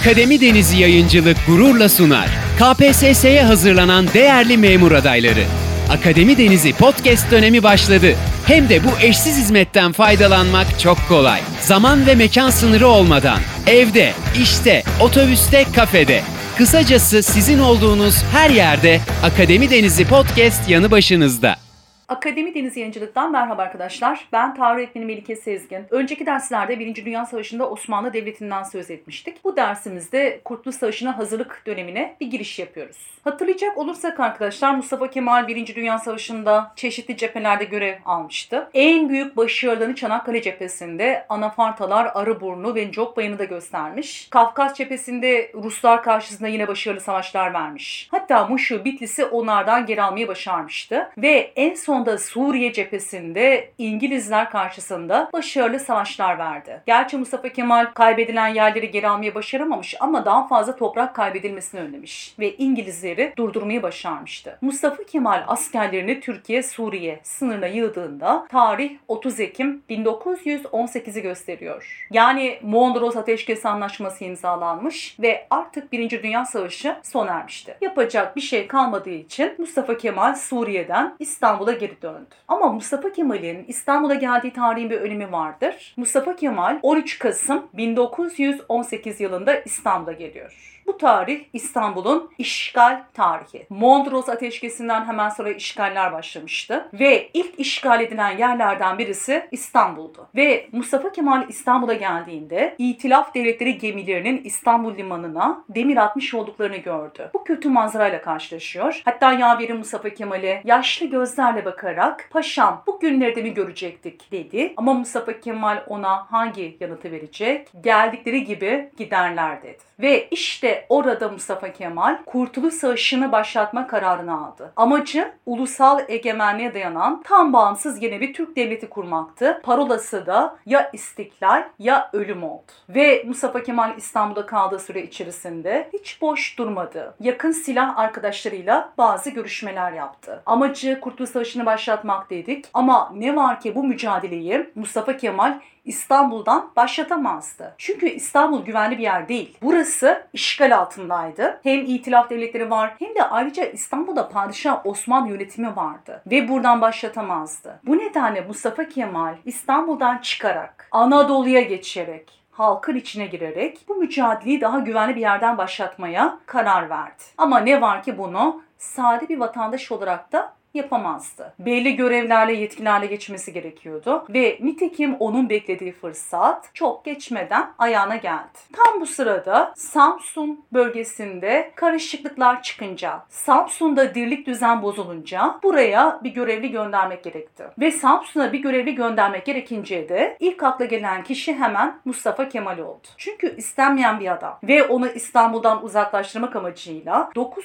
Akademi Denizi Yayıncılık gururla sunar. KPSS'ye hazırlanan değerli memur adayları. Akademi Denizi podcast dönemi başladı. Hem de bu eşsiz hizmetten faydalanmak çok kolay. Zaman ve mekan sınırı olmadan. Evde, işte, otobüste, kafede. Kısacası sizin olduğunuz her yerde Akademi Denizi podcast yanı başınızda. Akademi Deniz Yayıncılık'tan merhaba arkadaşlar. Ben tarih öğretmeni Melike Sezgin. Önceki derslerde 1. Dünya Savaşı'nda Osmanlı Devleti'nden söz etmiştik. Bu dersimizde Kurtuluş Savaşı'na hazırlık dönemine bir giriş yapıyoruz. Hatırlayacak olursak arkadaşlar Mustafa Kemal 1. Dünya Savaşı'nda çeşitli cephelerde görev almıştı. En büyük başarılarını Çanakkale cephesinde Anafartalar, Arıburnu ve Cokbayır'ını da göstermiş. Kafkas cephesinde Ruslar karşısında yine başarılı savaşlar vermiş. Hatta Muş'u, Bitlis'i onlardan geri almayı başarmıştı. Ve en sonunda Suriye cephesinde İngilizler karşısında başarılı savaşlar verdi. Gerçi Mustafa Kemal kaybedilen yerleri geri almayı başaramamış ama daha fazla toprak kaybedilmesini önlemiş ve İngilizleri durdurmayı başarmıştı. Mustafa Kemal askerlerini Türkiye-Suriye sınırına yığdığında tarih 30 Ekim 1918'i gösteriyor. Yani Mondros Ateşkes Anlaşması imzalanmış ve artık 1. Dünya Savaşı sona ermişti. Yapacak bir şey kalmadığı için Mustafa Kemal Suriye'den İstanbul'a geri döndü. Ama Mustafa Kemal'in İstanbul'a geldiği tarihin bir önemi vardır. Mustafa Kemal 13 Kasım 1918 yılında İstanbul'a geliyor. Bu tarih İstanbul'un işgal tarihi. Mondros Ateşkesi'nden hemen sonra işgaller başlamıştı ve ilk işgal edilen yerlerden birisi İstanbul'du. Ve Mustafa Kemal İstanbul'a geldiğinde İtilaf Devletleri gemilerinin İstanbul limanına demir atmış olduklarını gördü. Bu kötü manzarayla karşılaşıyor. Hatta yaveri Mustafa Kemal'e yaşlı gözlerle bakarak "Paşam bu günlerde mi görecektik?" dedi. Ama Mustafa Kemal ona hangi yanıtı verecek? Geldikleri gibi giderler dedi. Ve işte orada Mustafa Kemal Kurtuluş Savaşı'nı başlatma kararını aldı. Amacı ulusal egemenliğe dayanan tam bağımsız yeni bir Türk devleti kurmaktı. Parolası da ya istiklal ya ölüm oldu. Ve Mustafa Kemal İstanbul'da kaldığı süre içerisinde hiç boş durmadı. Yakın silah arkadaşlarıyla bazı görüşmeler yaptı. Amacı Kurtuluş Savaşı'nı başlatmak dedik ama ne var ki bu mücadeleyi Mustafa Kemal İstanbul'dan başlatamazdı. Çünkü İstanbul güvenli bir yer değil. Burası işgal altındaydı. Hem itilaf devletleri var hem de ayrıca İstanbul'da Padişah Osman yönetimi vardı. Ve buradan başlatamazdı. Bu nedenle Mustafa Kemal İstanbul'dan çıkarak Anadolu'ya geçerek halkın içine girerek bu mücadeleyi daha güvenli bir yerden başlatmaya karar verdi. Ama ne var ki bunu sade bir vatandaş olarak da yapamazdı. Belli görevlerle yetkilerle geçmesi gerekiyordu ve nitekim onun beklediği fırsat çok geçmeden ayağına geldi. Tam bu sırada Samsun bölgesinde karışıklıklar çıkınca, Samsun'da dirlik düzen bozulunca buraya bir görevli göndermek gerekti. Ve Samsun'a bir görevli göndermek gerekince de ilk akla gelen kişi hemen Mustafa Kemal oldu. Çünkü istenmeyen bir adam ve onu İstanbul'dan uzaklaştırmak amacıyla 9.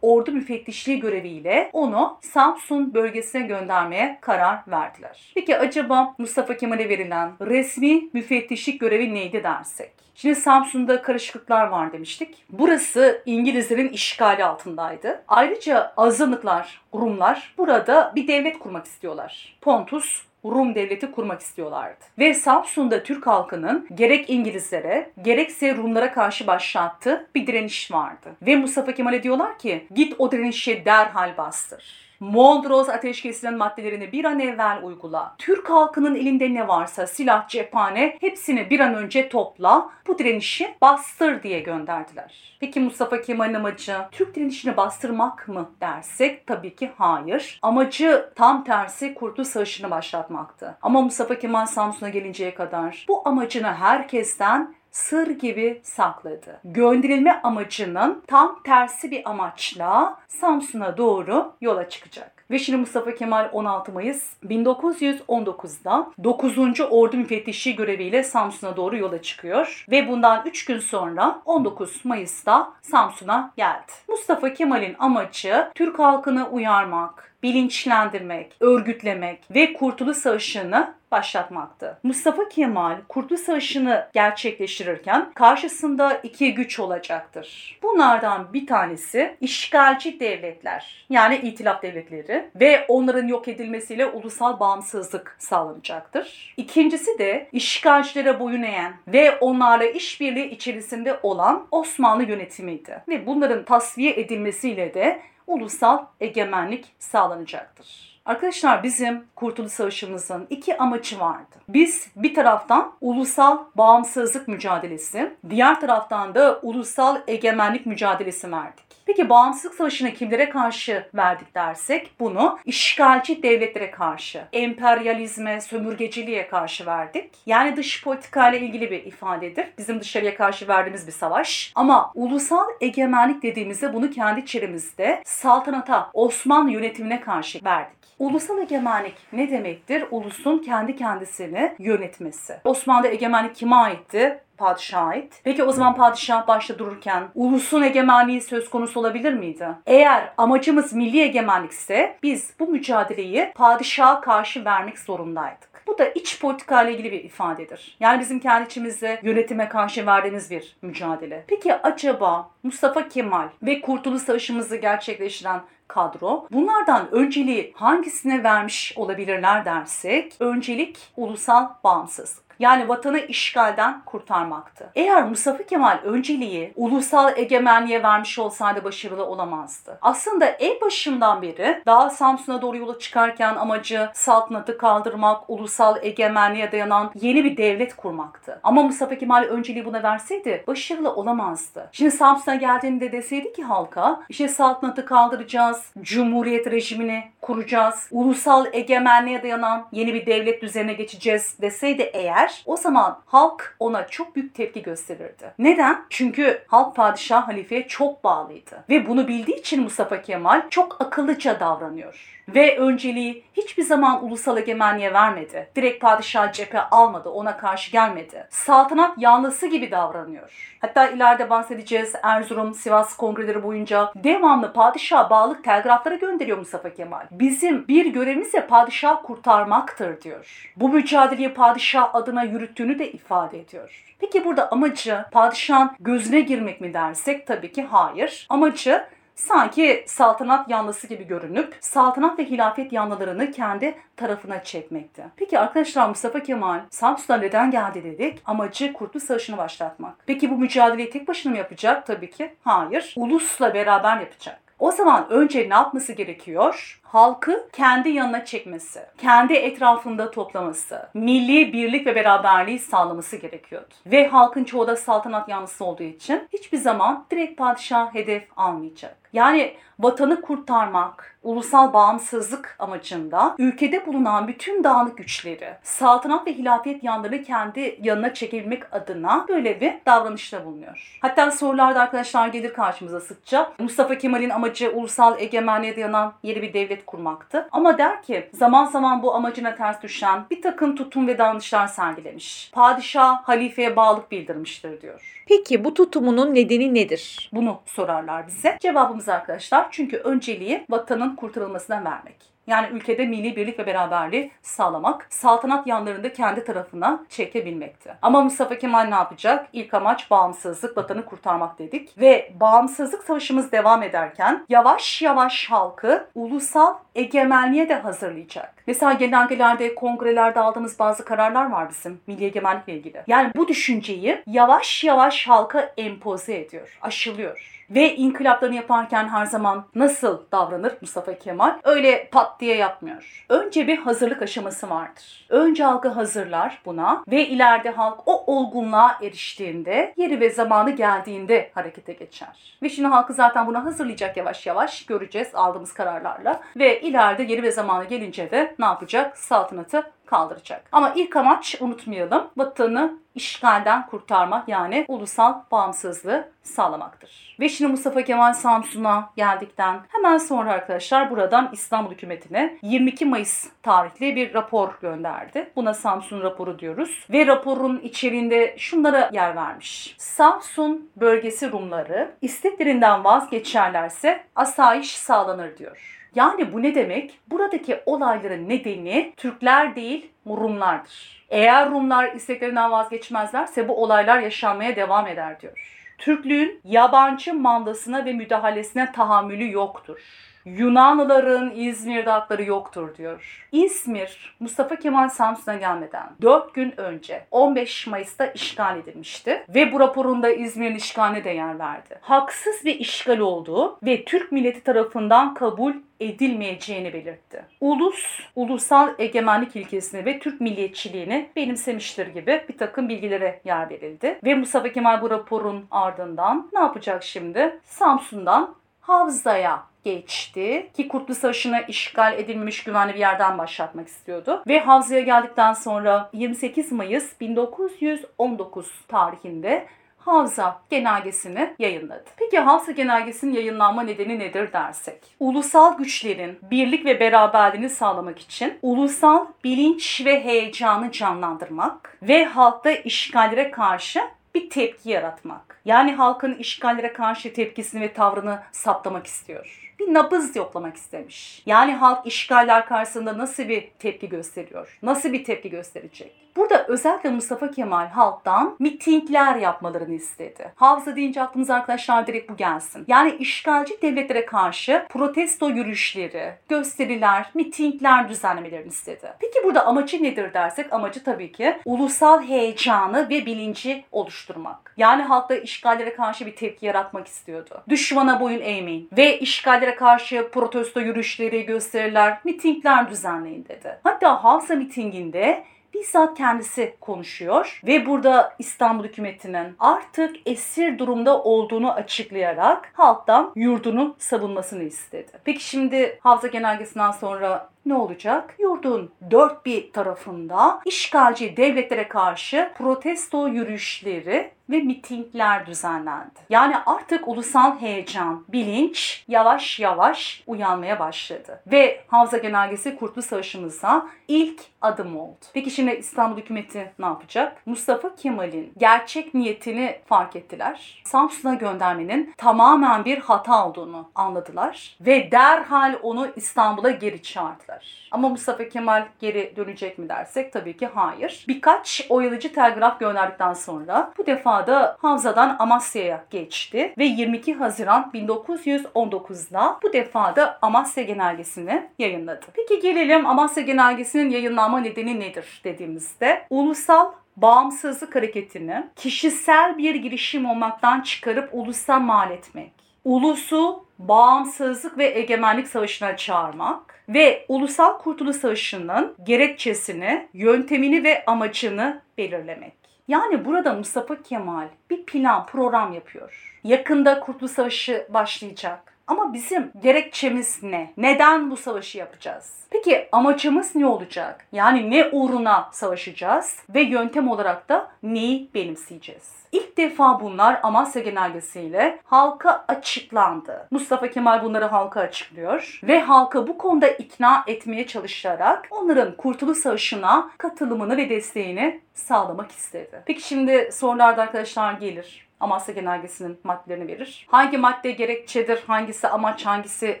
Ordu Müfettişliği göreviyle onu Samsun bölgesine göndermeye karar verdiler. Peki acaba Mustafa Kemal'e verilen resmi müfettişlik görevi neydi dersek? Şimdi Samsun'da karışıklıklar var demiştik. Burası İngilizlerin işgali altındaydı. Ayrıca azınlıklar, Rumlar burada bir devlet kurmak istiyorlar. Pontus Rum devleti kurmak istiyorlardı. Ve Samsun'da Türk halkının gerek İngilizlere gerekse Rumlara karşı başlattığı bir direniş vardı. Ve Mustafa Kemal'e diyorlar ki git o direnişi derhal bastır. Mondros ateşkesinin maddelerini bir an evvel uygula. Türk halkının elinde ne varsa silah, cephane hepsini bir an önce topla. Bu direnişi bastır diye gönderdiler. Peki Mustafa Kemal'in amacı Türk direnişini bastırmak mı dersek tabii ki hayır. Amacı tam tersi Kurtuluş Savaşı'nı başlatmaktı. Ama Mustafa Kemal Samsun'a gelinceye kadar bu amacını herkesten sır gibi sakladı. Gönderilme amacının tam tersi bir amaçla Samsun'a doğru yola çıkacak. Ve şimdi Mustafa Kemal 16 Mayıs 1919'da 9. Ordu Müfettişi göreviyle Samsun'a doğru yola çıkıyor. Ve bundan 3 gün sonra 19 Mayıs'ta Samsun'a geldi. Mustafa Kemal'in amacı Türk halkını uyarmak, bilinçlendirmek, örgütlemek ve Kurtuluş Savaşı'nı başlatmaktı. Mustafa Kemal Kurtuluş Savaşı'nı gerçekleştirirken karşısında iki güç olacaktır. Bunlardan bir tanesi işgalci devletler yani itilaf devletleri ve onların yok edilmesiyle ulusal bağımsızlık sağlanacaktır. İkincisi de işgalcilere boyun eğen ve onlarla işbirliği içerisinde olan Osmanlı yönetimiydi. Ve bunların tasfiye edilmesiyle de ulusal egemenlik sağlanacaktır. Arkadaşlar bizim Kurtuluş Savaşımızın iki amacı vardı. Biz bir taraftan ulusal bağımsızlık mücadelesi, diğer taraftan da ulusal egemenlik mücadelesi verdik. Peki bağımsızlık savaşını kimlere karşı verdik dersek bunu işgalci devletlere karşı, emperyalizme, sömürgeciliğe karşı verdik. Yani dış politika ile ilgili bir ifadedir. Bizim dışarıya karşı verdiğimiz bir savaş. Ama ulusal egemenlik dediğimizde bunu kendi içerimizde saltanata, Osmanlı yönetimine karşı verdik. Ulusal egemenlik ne demektir? Ulusun kendi kendisini yönetmesi. Osmanlı'da egemenlik kime aitti? Padişaha ait. Peki o zaman padişah başta dururken ulusun egemenliği söz konusu olabilir miydi? Eğer amacımız milli egemenlikse biz bu mücadeleyi padişaha karşı vermek zorundaydık. Bu da iç politika ile ilgili bir ifadedir. Yani bizim kendi içimizde yönetime karşı verdiğimiz bir mücadele. Peki acaba Mustafa Kemal ve Kurtuluş Savaşımızı gerçekleştiren kadro. Bunlardan önceliği hangisine vermiş olabilirler dersek, öncelik ulusal bağımsızlık. Yani vatanı işgalden kurtarmaktı. Eğer Mustafa Kemal önceliği ulusal egemenliğe vermiş olsaydı başarılı olamazdı. Aslında en başından beri daha Samsun'a doğru yola çıkarken amacı saltanatı kaldırmak, ulusal egemenliğe dayanan yeni bir devlet kurmaktı. Ama Mustafa Kemal önceliği buna verseydi başarılı olamazdı. Şimdi Samsun'a geldiğinde deseydi ki halka işte saltanatı kaldıracağız, cumhuriyet rejimini kuracağız, ulusal egemenliğe dayanan yeni bir devlet düzenine geçeceğiz deseydi eğer eder. O zaman halk ona çok büyük tepki gösterirdi. Neden? Çünkü halk padişah halifeye çok bağlıydı. Ve bunu bildiği için Mustafa Kemal çok akıllıca davranıyor. Ve önceliği hiçbir zaman ulusal egemenliğe vermedi. Direkt padişah cephe almadı, ona karşı gelmedi. Saltanat yanlısı gibi davranıyor. Hatta ileride bahsedeceğiz Erzurum, Sivas kongreleri boyunca devamlı padişah bağlık telgrafları gönderiyor Mustafa Kemal. Bizim bir görevimiz de padişah kurtarmaktır diyor. Bu mücadeleyi padişah adına yürüttüğünü de ifade ediyor. Peki burada amacı padişahın gözüne girmek mi dersek tabii ki hayır. Amacı sanki saltanat yanlısı gibi görünüp saltanat ve hilafet yanlılarını kendi tarafına çekmekti. Peki arkadaşlar Mustafa Kemal Samsun'a neden geldi dedik? Amacı Kurtuluş Savaşı'nı başlatmak. Peki bu mücadeleyi tek başına mı yapacak? Tabii ki hayır. Ulusla beraber yapacak. O zaman önce ne yapması gerekiyor? Halkı kendi yanına çekmesi, kendi etrafında toplaması, milli birlik ve beraberliği sağlaması gerekiyordu. Ve halkın çoğu da saltanat yanlısı olduğu için hiçbir zaman direkt padişah hedef almayacak. Yani vatanı kurtarmak, ulusal bağımsızlık amacında ülkede bulunan bütün dağınık güçleri, saltanat ve hilafet yanlarını kendi yanına çekebilmek adına böyle bir davranışta bulunuyor. Hatta sorularda arkadaşlar gelir karşımıza sıkça. Mustafa Kemal'in amacı ulusal egemenliğe dayanan yeni bir devlet kurmaktı. Ama der ki zaman zaman bu amacına ters düşen bir takım tutum ve davranışlar sergilemiş. Padişah halifeye bağlılık bildirmiştir diyor. Peki bu tutumunun nedeni nedir? Bunu sorarlar bize. Cevabımız arkadaşlar çünkü önceliği vatanın kurtarılmasına vermek. Yani ülkede milli birlik ve beraberliği sağlamak, saltanat yanlarını kendi tarafına çekebilmekti. Ama Mustafa Kemal ne yapacak? İlk amaç bağımsızlık, vatanı kurtarmak dedik. Ve bağımsızlık savaşımız devam ederken yavaş yavaş halkı ulusal egemenliğe de hazırlayacak. Mesela genelgelerde, kongrelerde aldığımız bazı kararlar var bizim milli egemenlikle ilgili. Yani bu düşünceyi yavaş yavaş halka empoze ediyor, aşılıyor. Ve inkılaplarını yaparken her zaman nasıl davranır Mustafa Kemal? Öyle pat diye yapmıyor. Önce bir hazırlık aşaması vardır. Önce halkı hazırlar buna ve ileride halk o olgunluğa eriştiğinde, yeri ve zamanı geldiğinde harekete geçer. Ve şimdi halkı zaten buna hazırlayacak yavaş yavaş göreceğiz aldığımız kararlarla. Ve ileride yeri ve zamanı gelince de ne yapacak? Saltanatı kaldıracak. Ama ilk amaç unutmayalım vatanı işgalden kurtarmak yani ulusal bağımsızlığı sağlamaktır. Ve şimdi Mustafa Kemal Samsun'a geldikten hemen sonra arkadaşlar buradan İstanbul hükümetine 22 Mayıs tarihli bir rapor gönderdi. Buna Samsun raporu diyoruz. Ve raporun içeriğinde şunlara yer vermiş. Samsun bölgesi Rumları isteklerinden vazgeçerlerse asayiş sağlanır diyor. Yani bu ne demek? Buradaki olayların nedeni Türkler değil Rumlardır. Eğer Rumlar isteklerinden vazgeçmezlerse bu olaylar yaşanmaya devam eder diyor. Türklüğün yabancı mandasına ve müdahalesine tahammülü yoktur. Yunanlıların İzmir'de hakları yoktur diyor. İzmir Mustafa Kemal Samsun'a gelmeden 4 gün önce 15 Mayıs'ta işgal edilmişti ve bu raporunda İzmir'in işgaline de yer verdi. Haksız bir işgal olduğu ve Türk milleti tarafından kabul edilmeyeceğini belirtti. Ulus, ulusal egemenlik ilkesini ve Türk milliyetçiliğini benimsemiştir gibi bir takım bilgilere yer verildi. Ve Mustafa Kemal bu raporun ardından ne yapacak şimdi? Samsun'dan Havza'ya geçti ki Kurtuluş Savaşı'na işgal edilmemiş güvenli bir yerden başlatmak istiyordu. Ve Havza'ya geldikten sonra 28 Mayıs 1919 tarihinde Havza genelgesini yayınladı. Peki Havza genelgesinin yayınlanma nedeni nedir dersek? Ulusal güçlerin birlik ve beraberliğini sağlamak için ulusal bilinç ve heyecanı canlandırmak ve halkta işgallere karşı bir tepki yaratmak. Yani halkın işgallere karşı tepkisini ve tavrını saptamak istiyor bir nabız yoklamak istemiş. Yani halk işgaller karşısında nasıl bir tepki gösteriyor? Nasıl bir tepki gösterecek? Burada özellikle Mustafa Kemal halktan mitingler yapmalarını istedi. Havza deyince aklımıza arkadaşlar direkt bu gelsin. Yani işgalci devletlere karşı protesto yürüyüşleri, gösteriler, mitingler düzenlemelerini istedi. Peki burada amacı nedir dersek amacı tabii ki ulusal heyecanı ve bilinci oluşturmak. Yani halkta işgallere karşı bir tepki yaratmak istiyordu. Düşmana boyun eğmeyin ve işgallere karşı protesto yürüyüşleri, gösteriler, mitingler düzenleyin dedi. Hatta Havza mitinginde bizzat kendisi konuşuyor ve burada İstanbul hükümetinin artık esir durumda olduğunu açıklayarak halktan yurdunu savunmasını istedi. Peki şimdi Havza Genelgesi'nden sonra ne olacak? Yurdun dört bir tarafında işgalci devletlere karşı protesto yürüyüşleri ve mitingler düzenlendi. Yani artık ulusal heyecan, bilinç yavaş yavaş uyanmaya başladı. Ve Havza Genelgesi Kurtuluş Savaşımıza ilk adım oldu. Peki şimdi İstanbul hükümeti ne yapacak? Mustafa Kemal'in gerçek niyetini fark ettiler. Samsun'a göndermenin tamamen bir hata olduğunu anladılar ve derhal onu İstanbul'a geri çağırdılar. Ama Mustafa Kemal geri dönecek mi dersek tabii ki hayır. Birkaç oyalıcı telgraf gönderdikten sonra bu defa da Havza'dan Amasya'ya geçti ve 22 Haziran 1919'da bu defa da Amasya Genelgesi'ni yayınladı. Peki gelelim Amasya Genelgesi'nin yayınlanma nedeni nedir dediğimizde ulusal bağımsızlık hareketini kişisel bir girişim olmaktan çıkarıp ulusa mal etmek. Ulusu bağımsızlık ve egemenlik savaşına çağırmak ve Ulusal Kurtuluş Savaşı'nın gerekçesini, yöntemini ve amacını belirlemek. Yani burada Mustafa Kemal bir plan, program yapıyor. Yakında Kurtuluş Savaşı başlayacak. Ama bizim gerekçemiz ne? Neden bu savaşı yapacağız? Peki amacımız ne olacak? Yani ne uğruna savaşacağız ve yöntem olarak da neyi benimseyeceğiz? İlk defa bunlar Amasya Genelgesi ile halka açıklandı. Mustafa Kemal bunları halka açıklıyor ve halka bu konuda ikna etmeye çalışarak onların Kurtuluş Savaşı'na katılımını ve desteğini sağlamak istedi. Peki şimdi sorularda arkadaşlar gelir. Amasya Genelgesi'nin maddelerini verir. Hangi madde gerekçedir, hangisi amaç, hangisi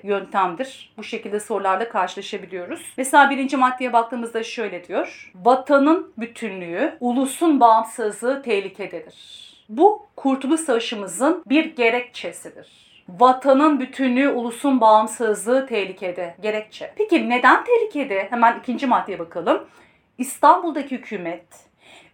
yöntemdir? Bu şekilde sorularla karşılaşabiliyoruz. Mesela birinci maddeye baktığımızda şöyle diyor. Vatanın bütünlüğü, ulusun bağımsızlığı tehlikededir. Bu Kurtuluş Savaşımızın bir gerekçesidir. Vatanın bütünlüğü, ulusun bağımsızlığı tehlikede. Gerekçe. Peki neden tehlikede? Hemen ikinci maddeye bakalım. İstanbul'daki hükümet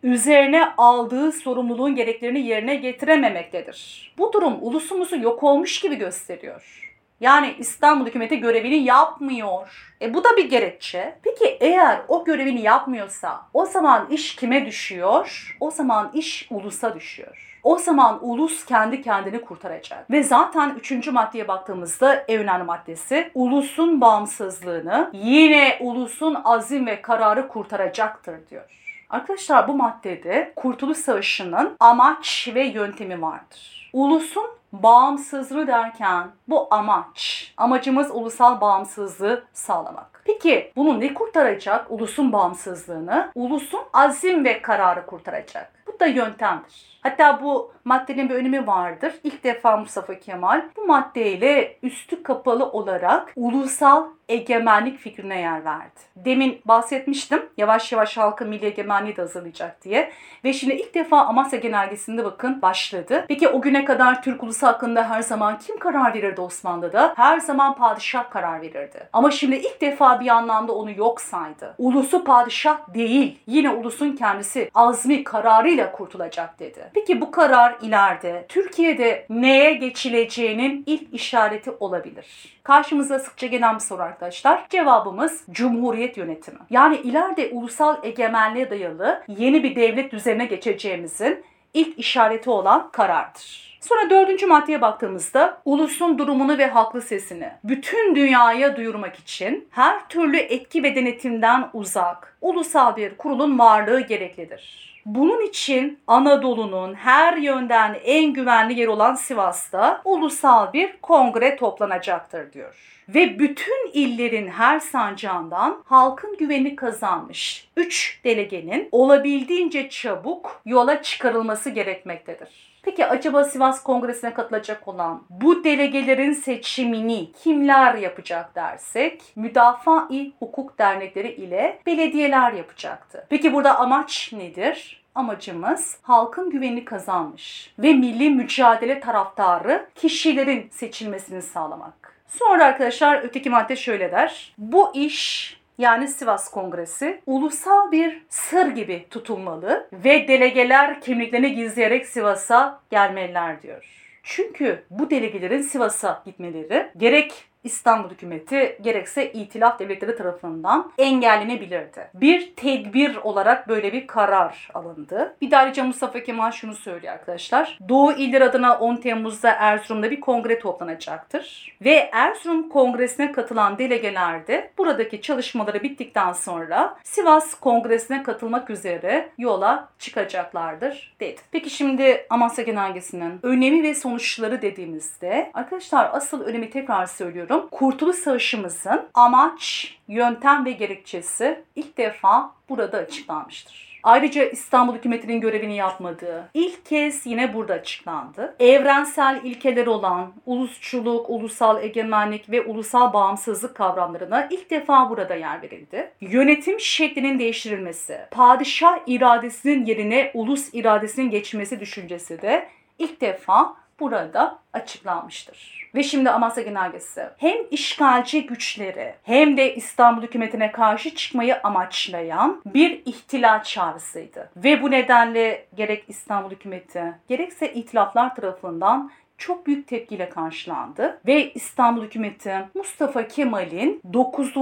üzerine aldığı sorumluluğun gereklerini yerine getirememektedir. Bu durum ulusumuzu yok olmuş gibi gösteriyor. Yani İstanbul hükümeti görevini yapmıyor. E bu da bir gerekçe. Peki eğer o görevini yapmıyorsa o zaman iş kime düşüyor? O zaman iş ulusa düşüyor. O zaman ulus kendi kendini kurtaracak. Ve zaten üçüncü maddeye baktığımızda en önemli maddesi ulusun bağımsızlığını yine ulusun azim ve kararı kurtaracaktır diyor. Arkadaşlar bu maddede Kurtuluş Savaşı'nın amaç ve yöntemi vardır. Ulusun bağımsızlığı derken bu amaç. Amacımız ulusal bağımsızlığı sağlamak. Peki bunu ne kurtaracak? Ulusun bağımsızlığını, ulusun azim ve kararı kurtaracak. Bu da yöntemdir. Hatta bu maddenin bir önemi vardır. İlk defa Mustafa Kemal bu maddeyle üstü kapalı olarak ulusal egemenlik fikrine yer verdi. Demin bahsetmiştim. Yavaş yavaş halkın milli egemenliği de hazırlayacak diye. Ve şimdi ilk defa Amasya Genelgesi'nde bakın başladı. Peki o güne kadar Türk ulusu hakkında her zaman kim karar verirdi Osmanlı'da? Her zaman padişah karar verirdi. Ama şimdi ilk defa bir anlamda onu yok saydı. Ulusu padişah değil, yine ulusun kendisi azmi kararıyla kurtulacak dedi. Peki bu karar ileride Türkiye'de neye geçileceğinin ilk işareti olabilir. Karşımıza sıkça gelen bir soru arkadaşlar. Cevabımız Cumhuriyet yönetimi. Yani ileride ulusal egemenliğe dayalı yeni bir devlet düzenine geçeceğimizin ilk işareti olan karardır. Sonra dördüncü maddeye baktığımızda ulusun durumunu ve haklı sesini bütün dünyaya duyurmak için her türlü etki ve denetimden uzak ulusal bir kurulun varlığı gereklidir. Bunun için Anadolu'nun her yönden en güvenli yer olan Sivas'ta ulusal bir kongre toplanacaktır diyor. Ve bütün illerin her sancağından halkın güveni kazanmış 3 delegenin olabildiğince çabuk yola çıkarılması gerekmektedir. Peki acaba Sivas Kongresi'ne katılacak olan bu delegelerin seçimini kimler yapacak dersek müdafaa-i hukuk dernekleri ile belediyeler yapacaktı. Peki burada amaç nedir? Amacımız halkın güvenini kazanmış ve milli mücadele taraftarı kişilerin seçilmesini sağlamak. Sonra arkadaşlar öteki madde şöyle der. Bu iş yani Sivas Kongresi ulusal bir sır gibi tutulmalı ve delegeler kimliklerini gizleyerek Sivas'a gelmeliler diyor. Çünkü bu delegelerin Sivas'a gitmeleri gerek İstanbul hükümeti gerekse itilaf devletleri tarafından engellenebilirdi. Bir tedbir olarak böyle bir karar alındı. Bir de ayrıca Mustafa Kemal şunu söylüyor arkadaşlar. Doğu İller adına 10 Temmuz'da Erzurum'da bir kongre toplanacaktır. Ve Erzurum Kongresi'ne katılan delegeler de buradaki çalışmaları bittikten sonra Sivas Kongresi'ne katılmak üzere yola çıkacaklardır dedi. Peki şimdi Amasya Genelgesi'nin önemi ve sonuçları dediğimizde arkadaşlar asıl önemi tekrar söylüyorum söylüyorum. Kurtuluş Savaşımızın amaç, yöntem ve gerekçesi ilk defa burada açıklanmıştır. Ayrıca İstanbul hükümetinin görevini yapmadığı ilk kez yine burada açıklandı. Evrensel ilkeler olan ulusçuluk, ulusal egemenlik ve ulusal bağımsızlık kavramlarına ilk defa burada yer verildi. Yönetim şeklinin değiştirilmesi, padişah iradesinin yerine ulus iradesinin geçmesi düşüncesi de ilk defa burada açıklanmıştır. Ve şimdi Amasya Genelgesi hem işgalci güçleri hem de İstanbul hükümetine karşı çıkmayı amaçlayan bir ihtilal çağrısıydı. Ve bu nedenle gerek İstanbul hükümeti gerekse itilaflar tarafından çok büyük tepkiyle karşılandı ve İstanbul hükümeti Mustafa Kemal'in 9.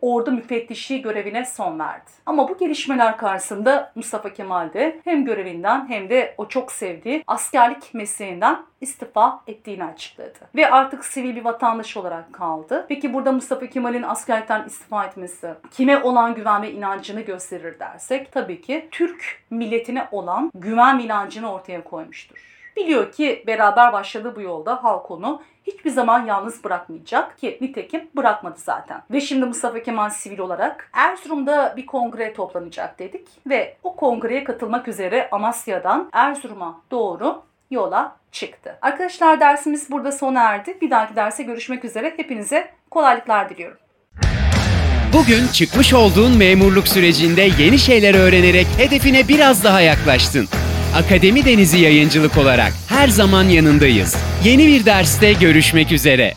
Ordu Müfettişliği görevine son verdi. Ama bu gelişmeler karşısında Mustafa Kemal de hem görevinden hem de o çok sevdiği askerlik mesleğinden istifa ettiğini açıkladı. Ve artık sivil bir vatandaş olarak kaldı. Peki burada Mustafa Kemal'in askerlikten istifa etmesi kime olan güven ve inancını gösterir dersek tabii ki Türk milletine olan güven ve inancını ortaya koymuştur. Biliyor ki beraber başladığı bu yolda halk onu hiçbir zaman yalnız bırakmayacak ki nitekim bırakmadı zaten. Ve şimdi Mustafa Kemal sivil olarak Erzurum'da bir kongre toplanacak dedik ve o kongreye katılmak üzere Amasya'dan Erzurum'a doğru yola çıktı. Arkadaşlar dersimiz burada sona erdi. Bir dahaki derse görüşmek üzere. Hepinize kolaylıklar diliyorum. Bugün çıkmış olduğun memurluk sürecinde yeni şeyler öğrenerek hedefine biraz daha yaklaştın. Akademi Denizi Yayıncılık olarak her zaman yanındayız. Yeni bir derste görüşmek üzere.